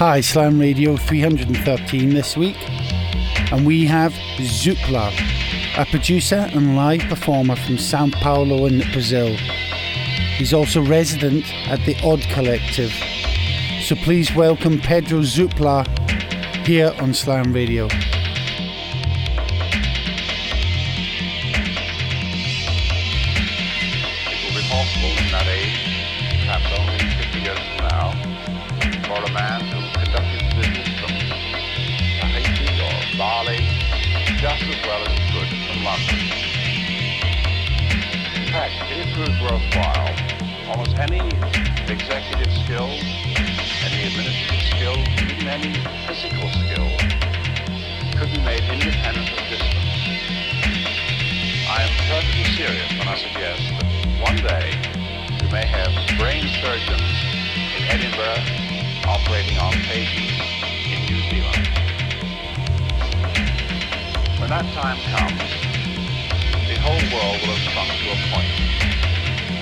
Hi, Slam Radio 313 this week, and we have Zopelar, a producer and live performer from Sao Paulo in Brazil. He's also resident at the Odd Collective. So please welcome Pedro Zopelar here on Slam Radio. Surgeons in Edinburgh operating on patients in New Zealand. When that time comes, the whole world will have shrunk to a point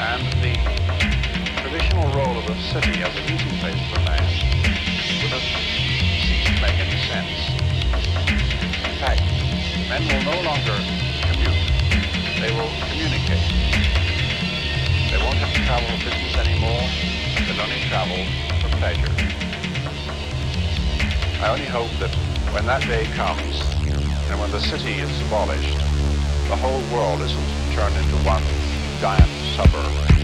and the traditional role of a city as a meeting place for man would have ceased to make any sense. In fact, men will no longer commute. They will communicate. Won't have to travel for business anymore. They'll only travel for pleasure. I only hope that when that day comes, and when the city is abolished, the whole world isn't turned into one giant suburb.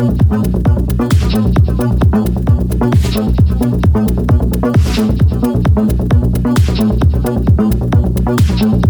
Thank you.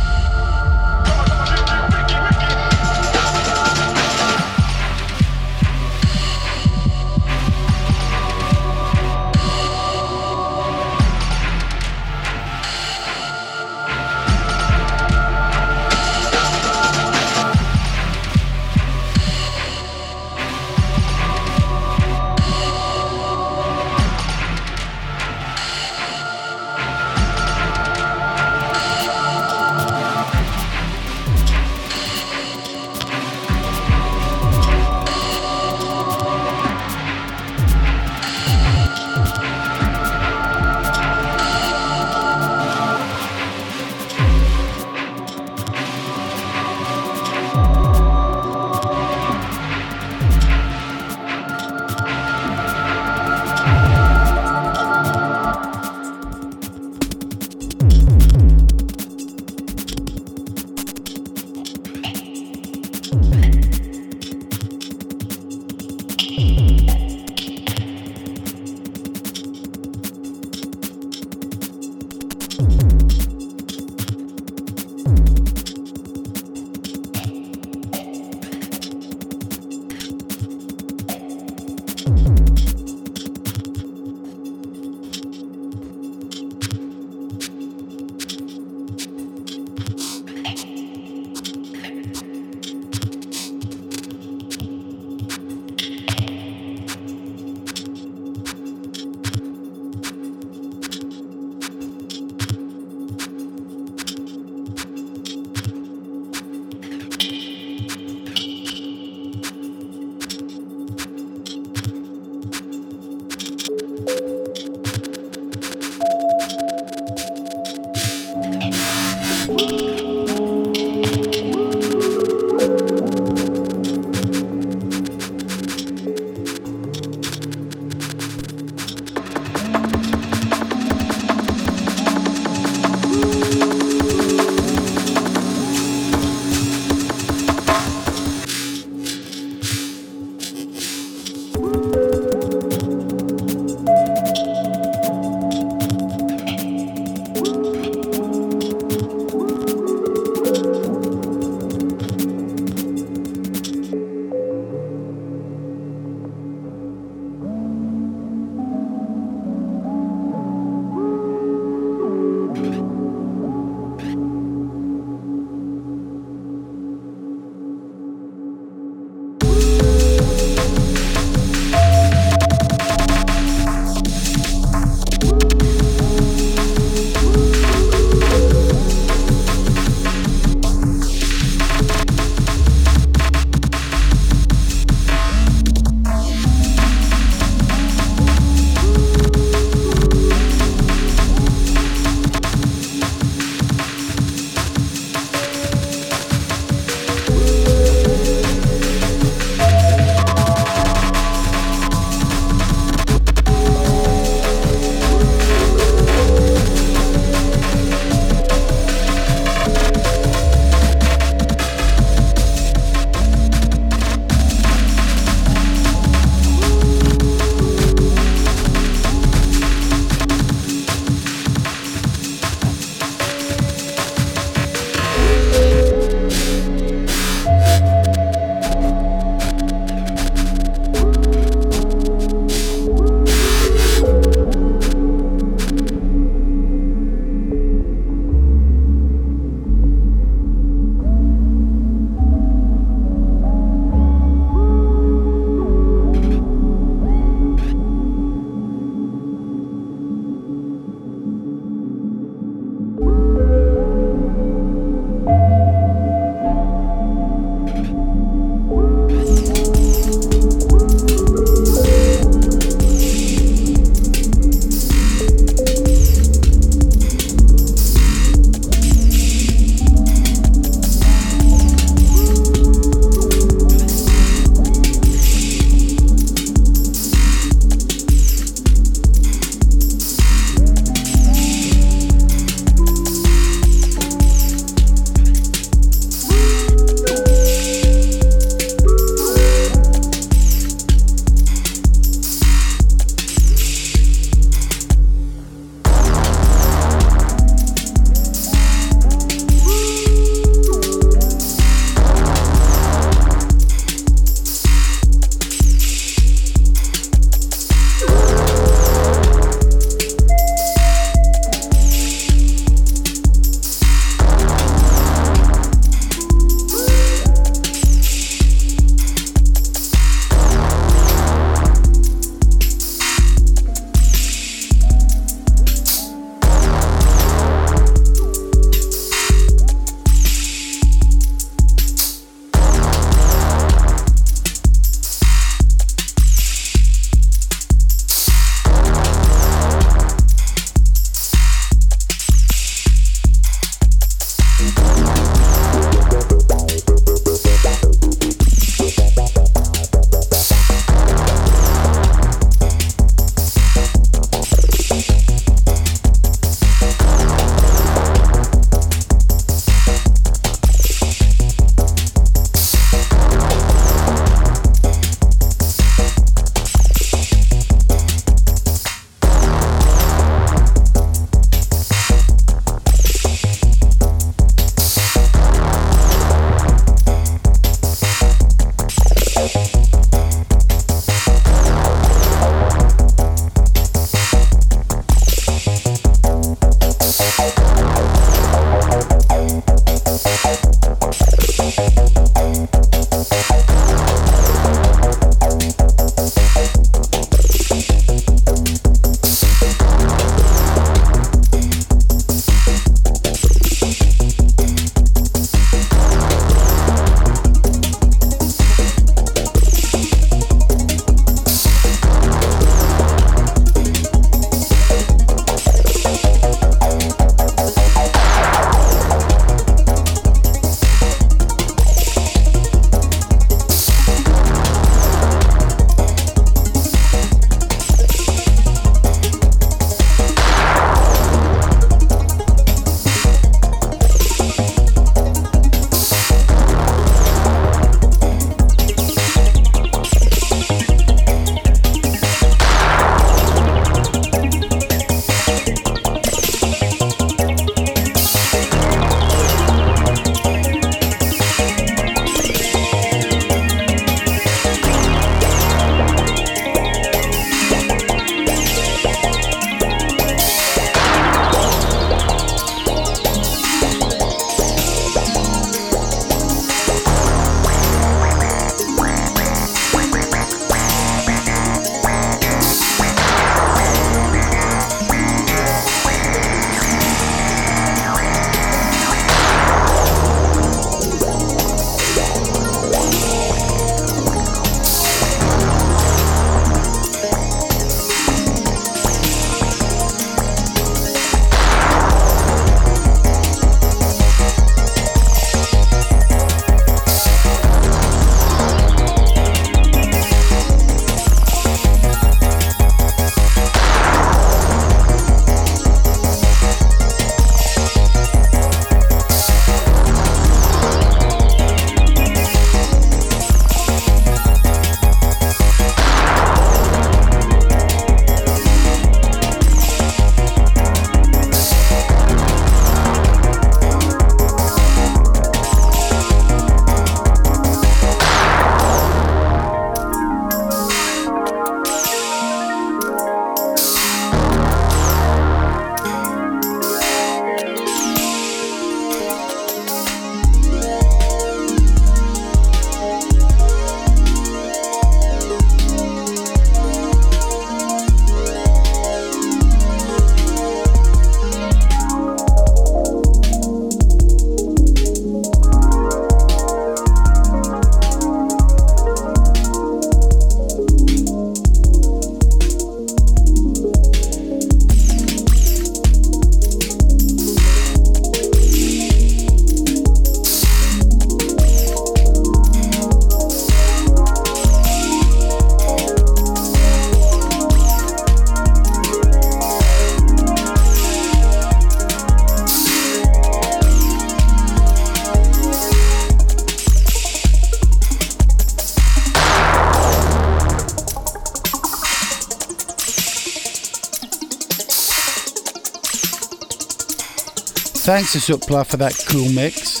Thanks to Zopelar for that cool mix.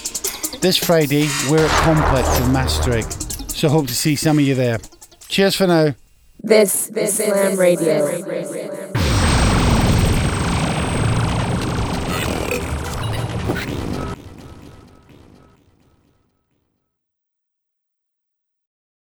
This Friday, we're at Complex in Maastricht, so hope to see some of you there. Cheers for now. This, this is Slam Radio.